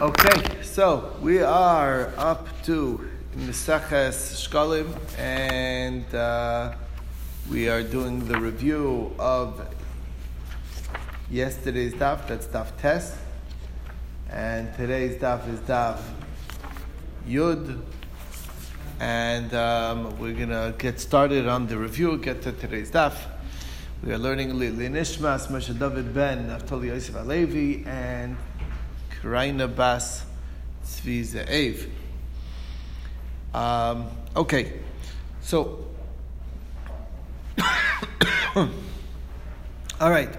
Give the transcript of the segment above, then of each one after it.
Okay, so we are up to Meseches Shkalim, and uh, we are doing the review of yesterday's daf. That's daf Tes, and today's daf is daf Yud, and um, we're gonna get started on the review. Get to today's daf. We are learning Linishmas Moshe David Ben Naftali Yosef Alevi and Kraina Bas Tzvi Ze'ev. Um, okay, so. All right,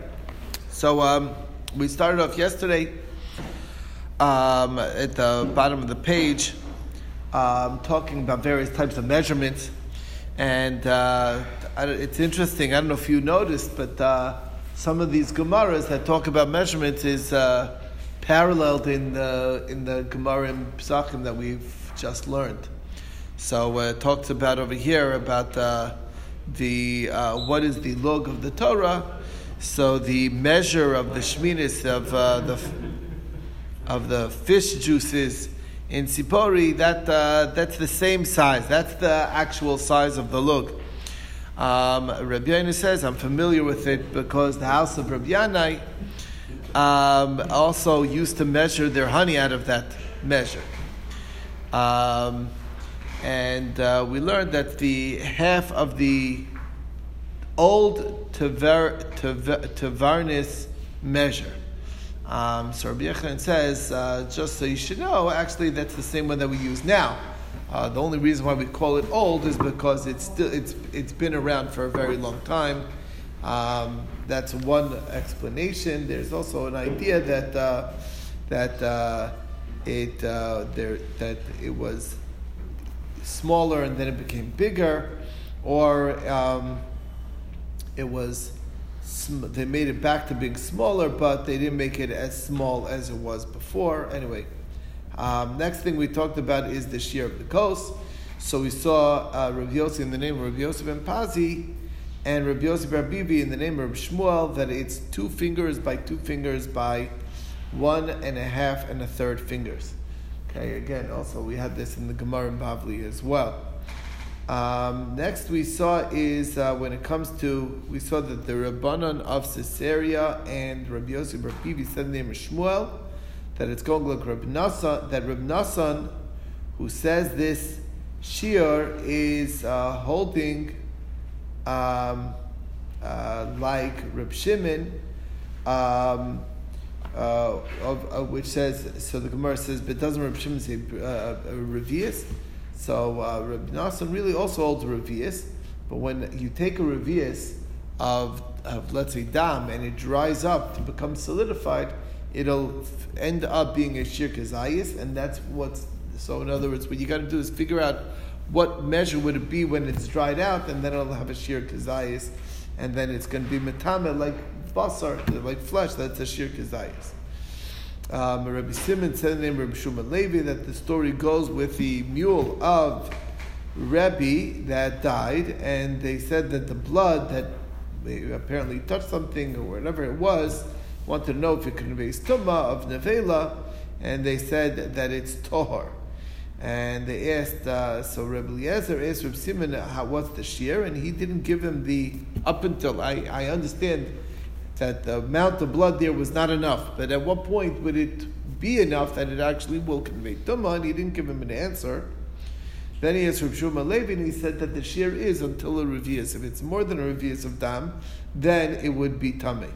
so um, we started off yesterday um, at the bottom of the page um, talking about various types of measurements. And uh, it's interesting, I don't know if you noticed, but uh, some of these Gemaras that talk about measurements is. Uh, paralleled in the in the Gemara in Psachim that we've just learned. So uh, it talks about over here about uh, the uh, what is the log of the Torah. So the measure of the shminis of uh, the of the fish juices in Sipori that uh, that's the same size. That's the actual size of the log. Um, Rabbi Yanai says I'm familiar with it because the house of Rabbi Yanai um, also used to measure their honey out of that measure. Um, and uh, we learned that the half of the old Tavarnis measure. Um, so Rabbi says, uh, just so you should know, actually that's the same one that we use now. Uh, the only reason why we call it old is because it's still it's it's been around for a very long time. Um, that's one explanation. There's also an idea that uh, that uh, it uh, there that it was smaller and then it became bigger, or um, it was they made it back to being smaller, but they didn't make it as small as it was before. Anyway, um, next thing we talked about is the shiur of the coast. So we saw uh, Rav in the name of Rav Yosef and Pazi and Rabbi Yosef Bibi in the name of Shmuel that it's two fingers by two fingers by one and a half and a third fingers. Okay, again, also we had this in the Gemara in Bavli as well. Um, next we saw is uh, when it comes to, we saw that the Rabbanon of Caesarea and Rabbi Yosef Bibi said the name of Shmuel, that it's going like Rabbi Nassan, that Rabbi Nassan, who says this shiur, is uh, holding um, uh, like Reb Shimon, um, uh, of, of, which says, so the Gemara says, but doesn't Reb Shimon say uh, Revius? So uh, Reb Nassan really also holds Revius, but when you take a Revius of, of, let's say, dam, and it dries up to become solidified, it'll end up being a shiur kazayis, and that's what's, so in other words, what you got to do is figure out what measure would it be when it's dried out, and then it'll have a shiur kazayis, and then it's going to be metame like basar, like flesh. That's a shiur kazayis. Um, Rabbi Simon said the name Rabbi Shuman Levi that the story goes with the mule of Rebbe that died, and they said that the blood that apparently touched something or whatever it was wanted to know if it could conveys tuma of nevela, and they said that it's tohar and they asked, uh, so Reb Eliezer asked Reb Simon, how, what's the shiur? And he didn't give him the, up until, I, I understand that the amount of blood there was not enough, but at what point would it be enough that it actually will convey tumah? And he didn't give him an answer. Then he asked Reb Shuma Levi, and he said that the shiur is until a revius. If it's more than a revius of dam, then it would be tummy.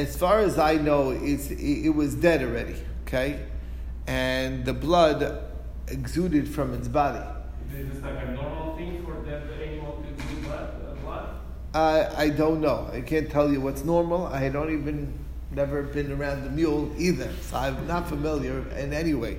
As far as I know, it's, it, it was dead already, okay? And the blood exuded from its body. Is this like a normal thing for dead animal to exude blood? Uh, blood? I, I don't know. I can't tell you what's normal. I don't even never been around the mule either, so I'm not familiar in any way.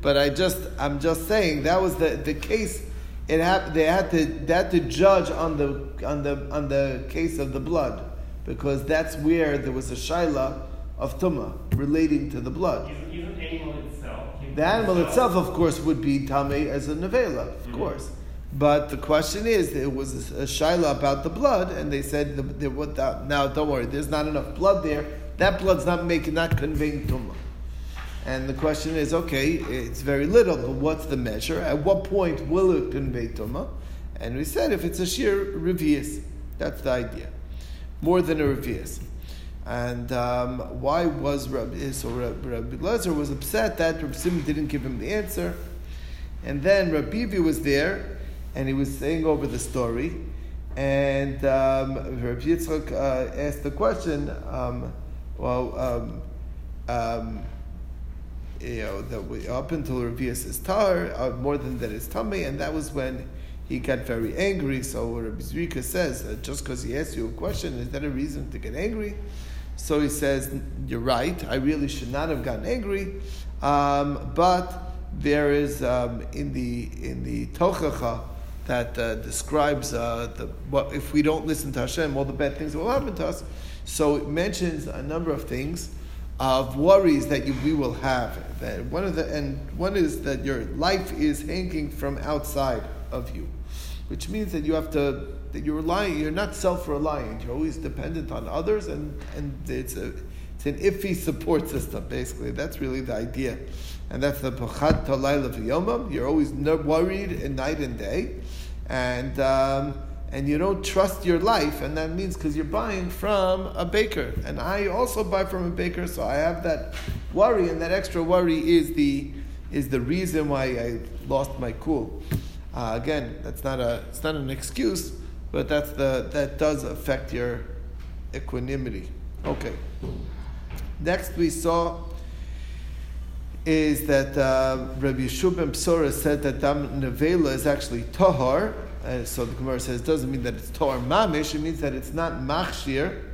But I just, I'm just saying that was the, the case. It had, they had to, they had to judge on the, on the, on the case of the blood because that's where there was a shaila of tuma relating to the blood. Even, animal itself. The animal itself, of course, would be tame as a nevela, of mm-hmm. course. But the question is, it was a shaila about the blood, and they said, the, the, what the, now don't worry, there's not enough blood there. That blood's not making, not conveying tumah. And the question is, okay, it's very little, but what's the measure? At what point will it convey tumah? And we said if it's a shiur revius, that's the idea, more than a revius. And um, why was Rabbi, so Rabbi, Rabbi Lezer was upset that Rabbi Simon didn't give him the answer. And then Rabbi was there, and he was saying over the story. And um, Rabbi Yitzchak uh, asked the question, um, well, um, um, you know, that we, up until Revius is tar, uh, more than that is tummy, and that was when he got very angry. So Rabbi Zrika says, uh, just because he asked you a question, is that a reason to get angry? So he says, You're right, I really should not have gotten angry. Um, but there is um, in the in the Tochacha that uh, describes uh, the, what if we don't listen to Hashem, all the bad things will happen to us. So it mentions a number of things of worries that you, we will have. That one of the and one is that your life is hanging from outside of you, which means that you have to that you're relying, you're not self-reliant. You're always dependent on others, and and it's a it's an iffy support system. Basically, that's really the idea, and that's the pachat talayla v'yomam. You're always worried in night and day, and. Um, and you don't trust your life, and that means because you're buying from a baker, and I also buy from a baker, so I have that worry, and that extra worry is the is the reason why I lost my cool. Uh, again, that's not a it's not an excuse, but that's the that does affect your equanimity. Okay. Next, we saw is that uh, Rabbi Yeshua ben Psora said that dam nevela is actually tahar. Uh, so the Gemara says it doesn't mean that it's tahar mamish. It means that it's not machshir,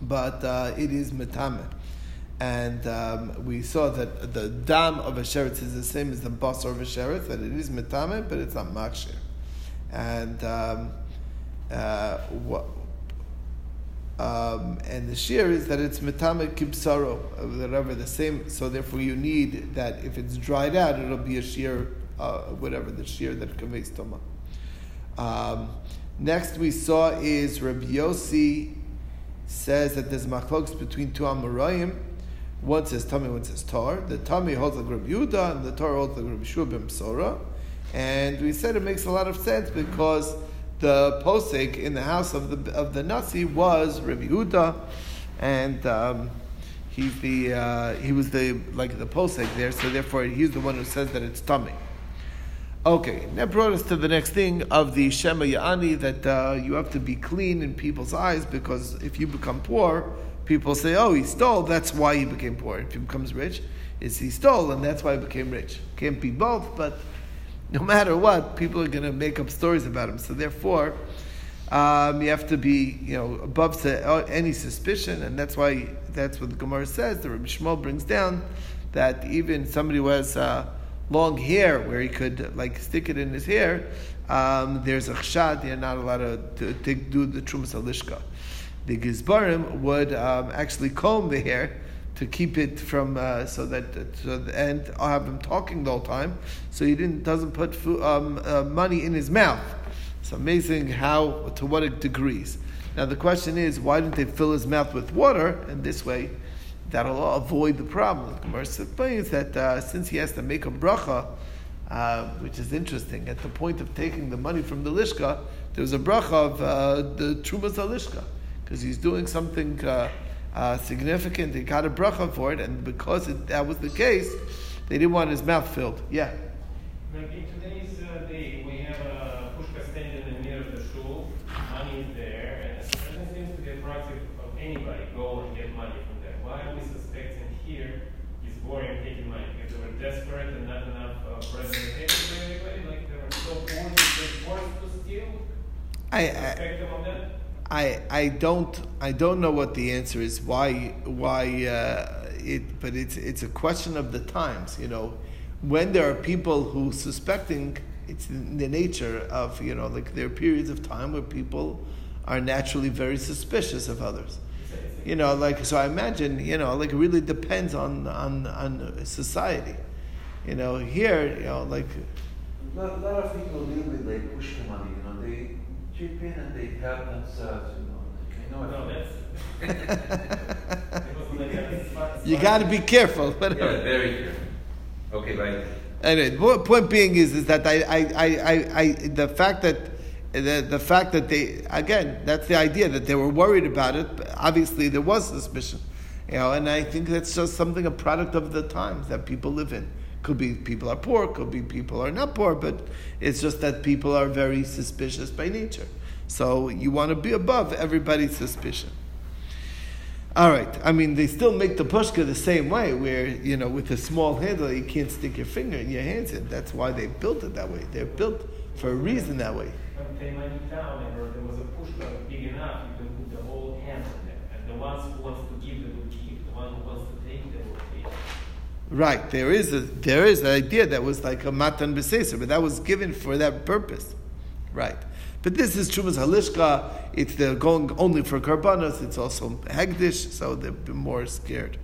but uh, it is metame. And um, we saw that the dam of a sheretz is the same as the basar of a sheretz, that it is metame, but it's not machshir. And um, uh, what, um, and the shiur is that it's metame kibsaro, whatever the same. So therefore, you need that if it's dried out, it'll be a shiur, uh, whatever the shiur that conveys toma. Um, next, we saw is Rabbi Yossi says that there's machlokes between two amoraim. One says tummy, one says tar. The tummy holds like Rabbi Yuda, and the tar holds like Rabbi Shua Sora. And we said it makes a lot of sense because the posek in the house of the of the Nasi was Rabbi Huda, and um, he's the uh, he was the like the posek there, so therefore he's the one who says that it's tummy. Okay, that brought us to the next thing of the Shema Ya'ani that uh, you have to be clean in people's eyes because if you become poor, people say, "Oh, he stole. That's why he became poor." If he becomes rich, is he stole and that's why he became rich. Can't be both, but no matter what, people are going to make up stories about him. So therefore, um, you have to be, you know, above uh, any suspicion, and that's why that's what the Gemara says. The Rabbi Shmuel brings down that even somebody who has uh, long hair, where he could like stick it in his hair, um, there's a chshad. They're not allowed to, to, to do the trumas alishka. The gizbarim would um, actually comb the hair to keep it from uh, so that so the, and I'll have him talking the whole time, so he didn't doesn't put food, um, uh, money in his mouth. It's amazing how to what degrees. Now the question is, why didn't they fill his mouth with water? And this way, that'll avoid the problem. The Gemara explains that uh, since he has to make a bracha, uh, which is interesting, at the point of taking the money from the lishka, there's a bracha of uh, the trumas lishka because he's doing something uh, uh, significant. He got a bracha for it, and because it, that was the case, they didn't want his mouth filled. Yeah. in today's uh, day, we have a pushka standing near the shul, money is there, and it doesn't seem to be a practice of anybody go and get money from there. Why are we suspecting here is boring taking money? Because they were desperate and not enough uh, bread and anybody? Like they were so poor that they forced to steal? I, I, I, I don't I don't know what the answer is why why uh, it but it's it's a question of the times you know. When there are people who suspecting it's in the nature of you know like there are periods of time where people are naturally very suspicious of others. You know like so I imagine you know like it really depends on on on society. You know here you know like A lot, lot of people deal with like pushka money, you know, they chip in and they help themselves, you know. Like, I know. No, that's. because like that's- You got to be careful. Yeah, very careful. Okay, right. Anyway, the point being is, is that I, I, I, I, I, the fact that the, the fact that they again that's the idea that they were worried about it. But obviously, there was suspicion, you know, and I think that's just something a product of the times that people live in. Could be people are poor, could be people are not poor, but it's just that people are very suspicious by nature. So you want to be above everybody's suspicion. All right. I mean, they still make the pushka the same way, where you know, with a small handle, you can't stick your finger in your hands in. That's why they built it that way. They're built for a reason that way. Wants to give, they will give. The one who wants to take, they will take. Right. There is a there is an idea that was like a matan b'seser, but that was given for that purpose. Right. But this is Trumas Halishka. It's the going only for karbanos. It's also hegdish, so they're more scared.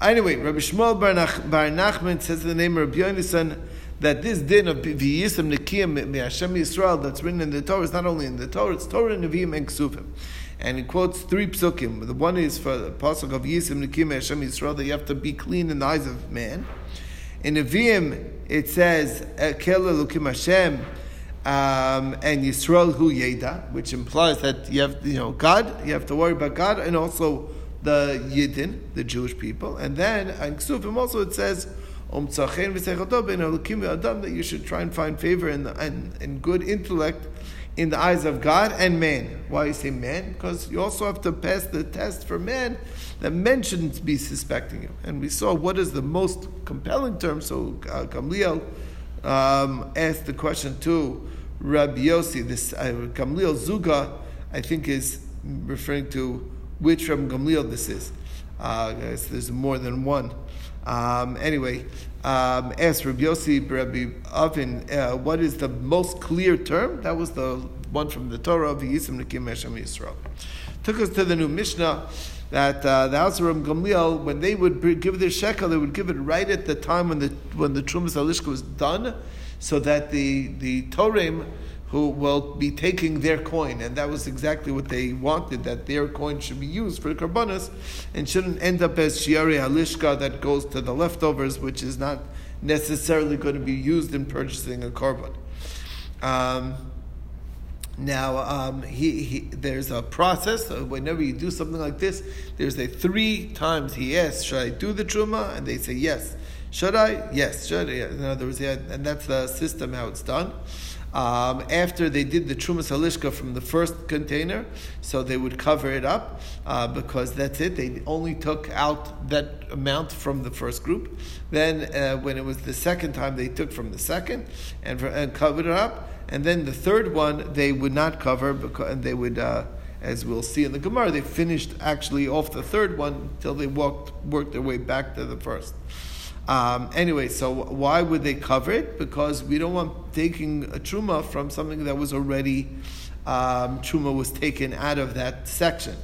Anyway, Rabbi Shmuel Bar, Nach, Bar Nachman says the name of Rabbi Yonason that this din of V'yisam Nekiyim Me'ashem Yisrael that's written in the Torah is not only in the Torah, it's Torah, Nevi'im, and Ksuvim. And he quotes three psukim. The one is for the pasuk of Yisim Nekiyim Me'ashem Yisrael that you have to be clean in the eyes of man. In Nevi'im, it says, Kel Hashem, um, and Yisrael Hu Yeda, which implies that you have, you know, God, you have to worry about God, and also the Yidden, the Jewish people. And then, in Ksuvim also it says, that you should try and find favor and, and, and good intellect in the eyes of God and man. Why you say man? Because you also have to pass the test for man that men shouldn't be suspecting you. And we saw what is the most compelling term. So uh, Gamliel um, asked the question to Rabbi Yossi. This uh, Gamliel Zuga, I think, is referring to which Rabbi Gamliel this is. Uh, there's more than one. Um, anyway, um, asked Rabbi Yossi, Rabbi Avin, uh, what is the most clear term? That was the one from the Torah of Yisim Nekim Hashem Yisrael. Took us to the new Mishnah that uh, the house of Gamliel, when they would give their shekel, they would give it right at the time when the when the Trumas Alishka was done, so that the the Torim who will be taking their coin, and that was exactly what they wanted, that their coin should be used for karbanas, and shouldn't end up as shiari halishka that goes to the leftovers, which is not necessarily going to be used in purchasing a korban. Um, now, um, he, he, there's a process. So whenever you do something like this, there's a three times he asks, "Should I do the truma?" And they say yes. Should I? Yes. Should I? In other words, yeah, and that's the system how it's done. Um, after they did the Trumas Halishka from the first container, so they would cover it up uh, because that's it. They only took out that amount from the first group. Then, uh, when it was the second time, they took from the second and, and covered it up. And then the third one they would not cover because and they would. Uh, as we'll see in the Gemara, they finished actually off the third one until they walked worked their way back to the first. Um, anyway, so why would they cover it? Because we don't want taking a truma from something that was already um, truma was taken out of that section.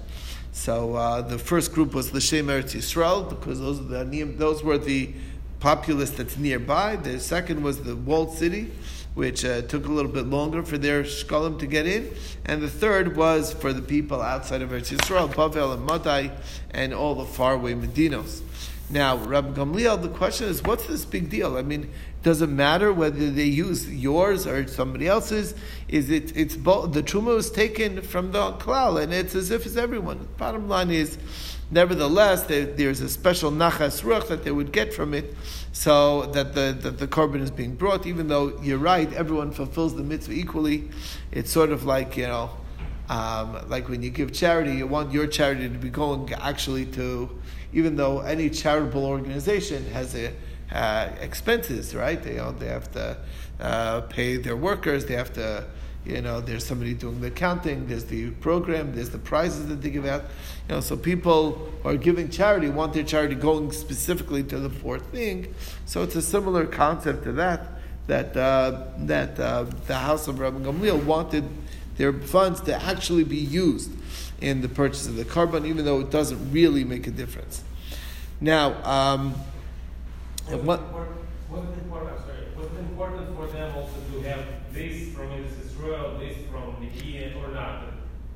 So uh, the first group was L'Shem Eretz Yisrael because those are the those were the populace that's nearby. The second was the walled city, which uh, took a little bit longer for their shkalim to get in, and the third was for the people outside of Eretz Yisrael, Bavel and Madai, and all the faraway Medinos. Now, Rabbi Gamliel, the question is, what's this big deal? I mean, does it matter whether they use yours or somebody else's? Is it? It's both. The truma was taken from the klal, and it's as if it's everyone. Bottom line is, nevertheless, there, there's a special nachas ruach that they would get from it, so that the that the korban is being brought. Even though you're right, everyone fulfills the mitzvah equally. It's sort of like you know. Um, like when you give charity, you want your charity to be going actually to, even though any charitable organization has a, uh, expenses, right? They, you know, they have to uh, pay their workers, they have to, you know, there's somebody doing the accounting, there's the program, there's the prizes that they give out. You know, so people are giving charity want their charity going specifically to the fourth thing. So it's a similar concept to that, that, uh, that uh, the house of Rabbi Gamliel wanted their funds to actually be used in the purchase of the korban, even though it doesn't really make a difference. Now, um, what, important, was it important, sorry, was it important for them also to have this from Israel, this from Median, or not?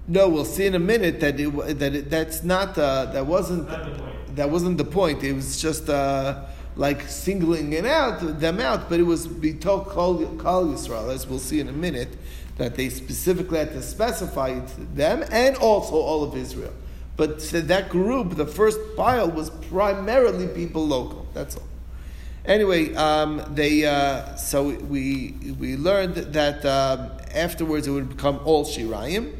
No, we'll see in a minute that it, that it, that's not uh, that wasn't Not the point. that wasn't the point. It was just uh, like singling it out them out, but it was Bito Kol Kol Yisrael, as we'll see in a minute, that they specifically had to specify it, them and also all of Israel. But so that group, the first pile, was primarily people local. That's all. Anyway, um, they uh, so we we learned that um, afterwards it would become all shirayim,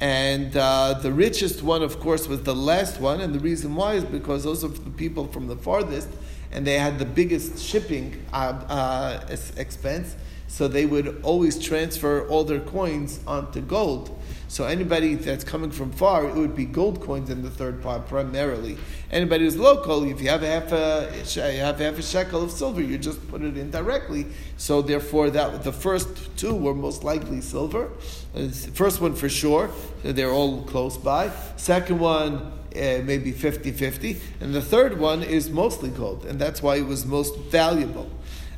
and uh, the richest one, of course, was the last one, and the reason why is because those are the people from the farthest, and they had the biggest shipping uh, uh, expense, so they would always transfer all their coins onto gold. So anybody that's coming from far, it would be gold coins in the third part primarily. Anybody who's local, if you have half a you have half a shekel of silver, you just put it in directly. So therefore, that the first two were most likely silver. First one for sure, they're all close by. Second one, uh, maybe 50-50. and the third one is mostly gold, and that's why it was most valuable.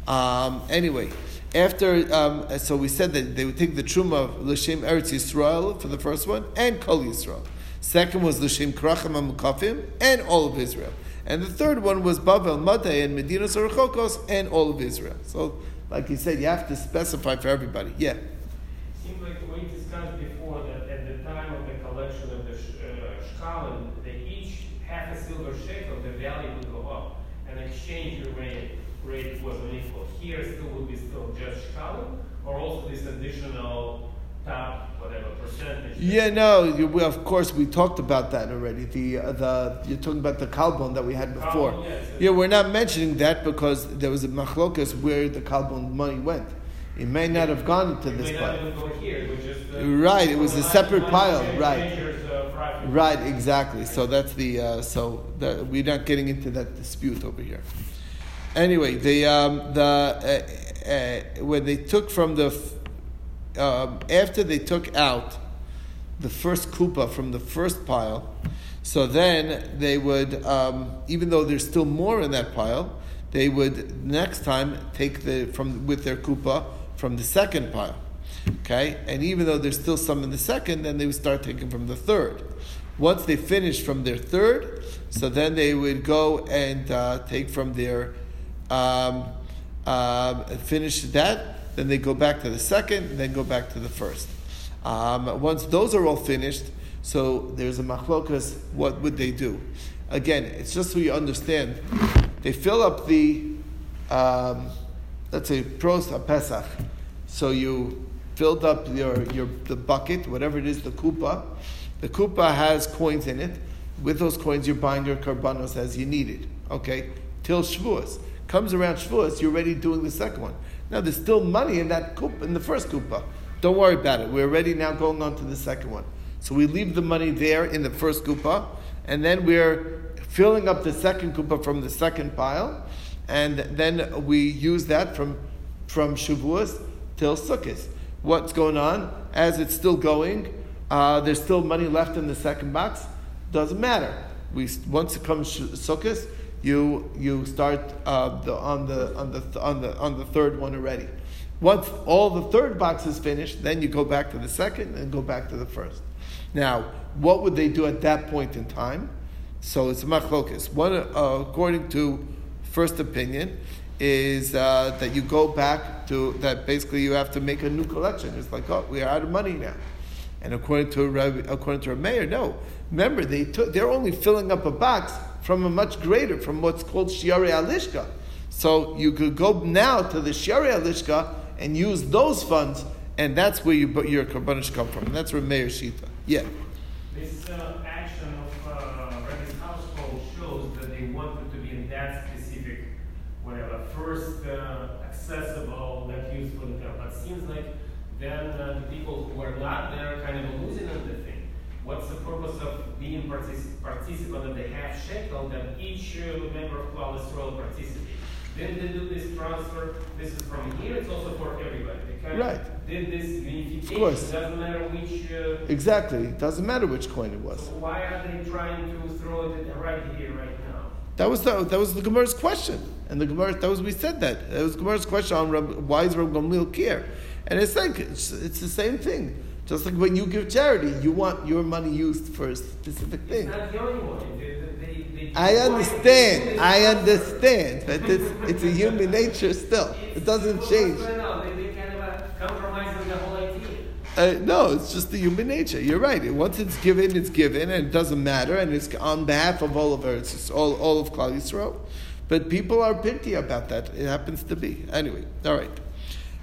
Um, anyway, after um, so we said that they would take the truma of l'shem Eretz Yisrael for the first one and Kol Yisrael. Second was l'shem Krachim Amukafim and all of Israel, and the third one was Bavel Madai and Medina Sorachokos and all of Israel. So, like you said, you have to specify for everybody. Yeah. It Seems like we discussed before that at the time of the collection of the uh, shkalim, they each half a silver shekel, the value would go up, and exchange rate rate was unequal. Here still or also this additional top whatever percentage. Yeah, no, you, we, of course we talked about that already. The uh, the you're talking about the kalbon that we had before. Kalbon, yes. Yeah, we're not mentioning that because there was a machlokas where the kalbon money went. It may not have gone to It this pile. here, Right, it was a separate pile, right. uh. Right, exactly. So that's the uh, so the, we're not getting into that dispute over here. Anyway, the um, the uh, uh, when they took from the um, after they took out the first kupa from the first pile, so then they would um, even though there's still more in that pile, they would next time take the from with their kupa from the second pile. Okay, and even though there's still some in the second, then they would start taking from the third. Once they finished from their third, so then they would go and uh, take from their um, um, finish that. Then they go back to the second, then go back to the first. Um, once those are all finished, so there's a machlokas. What would they do? Again, it's just so you understand. They fill up the, um, let's say, pros a pesach. So you filled up your, your the bucket, whatever it is, the kupa. The kupa has coins in it. With those coins, you're buying your karbanos as you need it. Okay, till Shavuos comes around Shavuos, you're already doing the second one. Now there's still money in that kupa, in the first kupa. Don't worry about it. We're already now going on to the second one. So we leave the money there in the first kupa, and then we're filling up the second kupa from the second pile, and then we use that from from Shavuos till Sukkot. What's going on? As it's still going, uh, there's still money left in the second box. Doesn't matter. We once it comes Sukkot, you you start uh, the, on the on the on the on the third one already. Once all the third box is finished, then you go back to the second and go back to the first. Now, what would they do at that point in time? So it's a machlokas. One, uh, according to first opinion, is uh, that you go back to that. Basically, you have to make a new collection. It's like, oh, we are out of money now. And according to a according to a Meir, no. Remember, they took, they're only filling up a box from a much greater, from what's called shiare alishka. So you could go now to the shiare alishka and use those funds, and that's where you, your karbanos come from. And that's where Meir Shita. Yeah. This uh, action of uh, Rabbi's household shows that they wanted to be in that specific, whatever, first uh, accessible, that the temple. But seems like then uh, the people who are not there kind of losing on the thing. Of being partic- participant of the half shekel that each uh, member of Klal Yisrael participates? Then they do this transfer. This is from here. It's also for everybody. They Right. did this unification. Of course. Doesn't matter which. Uh, Exactly. It doesn't matter which coin it was. so why are they trying to throw it right here, right now? That was the that was the Gemara's question, and the Gemara that was we said that that was Gemara's question on Rab, why is Rab Gamliel care And it's like, it's, it's the same thing. Just like when you give charity, you want your money used for a specific thing. I understand, I understand, but it's, it's a human nature still. It doesn't change. going on? They, they kind of uh, compromising the whole idea. No, it's just the human nature. You're right. Once it's given, it's given, and it doesn't matter, and it's on behalf of all of her. It's all, all of Klal Yisrael. But people are picky about that. It happens to be. Anyway, all right.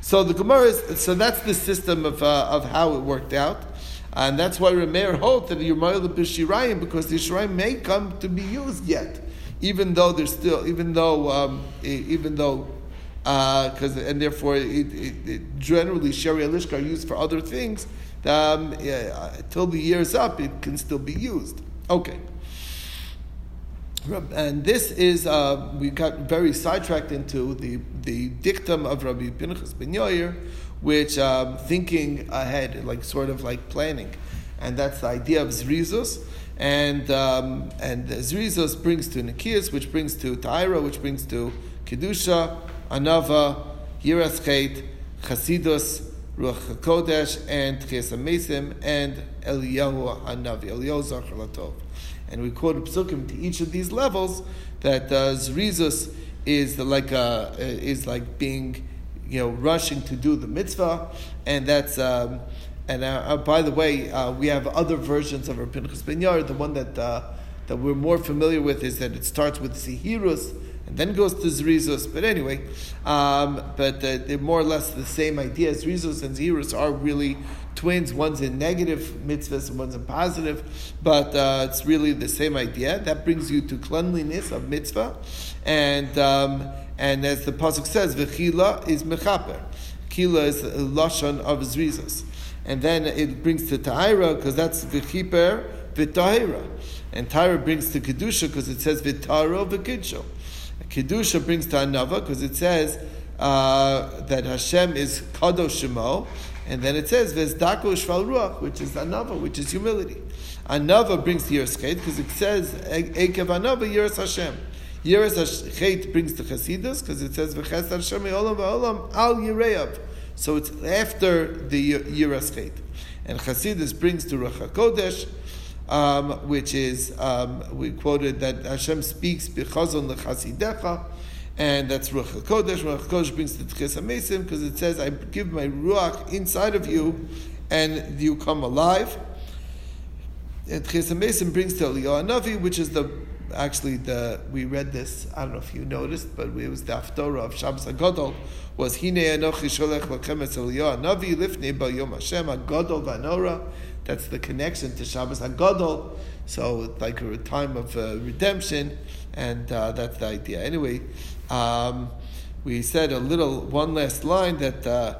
So the Gemara is, so that's the system of, uh, of how it worked out. And that's why Rameir holds that you're the Bishirayim, because the Shirayim may come to be used yet, even though there's still, even though, um, even though because and therefore it, it, it generally Sheri Alishka are used for other things. Um, yeah, till the year's up, it can still be used. Okay. And this is uh, we got very sidetracked into the the dictum of Rabbi Pinchas ben Yair, which um, thinking ahead, like sort of like planning, and that's the idea of zrizus. And um, and zrizus brings to Nikias, which brings to Taira, which brings to Kedusha, Anava, Yiras Chet, Chasidus, Ruach HaKodesh, and HaMesim, and Eliyahu HaNavi, Eliyahu Zachar Latov. And we quote psukim to each of these levels that uh, Zrizus is like uh, is like being, you know, rushing to do the mitzvah, and that's um, and uh, uh, by the way, uh, we have other versions of our Pinchas Ben. The one that uh, that we're more familiar with is that it starts with Zihirus and then goes to Zrizus. But anyway, um, but uh, they're more or less the same idea. Zrizus and Zihirus are really twins. One's in negative mitzvahs and one's in positive, but uh, it's really the same idea. That brings you to cleanliness of mitzvah, and um, and as the pasuk says, v'chila is mechaper. Kila is lashon of Zrizus. And then it brings to Tahira because that's v'chiper v'tahira. And Tahira brings to Kedusha because it says v'taro v'kidsho. Kedusha brings to Anava because it says uh, that Hashem is Kadosh Shemo, and then it says Vezdako Shval Ruach, which is Anava, which is humility. Anava brings to Yiras because it says Ekev Anava Yiras Hashem. Yiras brings to Chasidus because it says V'ches Hashem Olam V'olam Al Yireyav. So it's after the Yiras. And Chasidus brings to Ruach HaKodesh, um, which is um, we quoted that Hashem speaks b'chazon lechasidecha, and that's Ruach Hakodesh. Ruach Hakodesh brings the Hamesim because it says, "I give my ruach inside of you, and you come alive." And Hamesim brings to Eliyahu Navi, which is the actually the we read this. I don't know if you noticed, but it was the Haftorah of Shabbos Hagadol was Hine Anochi Sholech Lachem Es Eliyahu Navi Lifnei Ba Yom Hashem Hagadol Vanora. That's the connection to Shabbos Hagadol. So like a time of uh, redemption, and uh, that's the idea. Anyway, um, we said a little one last line that. Uh,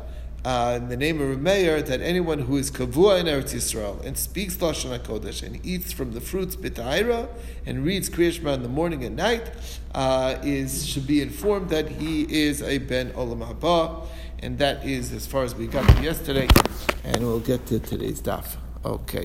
uh, in the name of Rameir, that anyone who is kavua in Eretz Yisrael and speaks Lashon HaKodesh and eats from the fruits b'ta'ira and reads Kriya Shema in the morning and night, uh, is should be informed that he is a ben olam haba, and that is as far as we got yesterday, and we'll get to today's daf. Okay.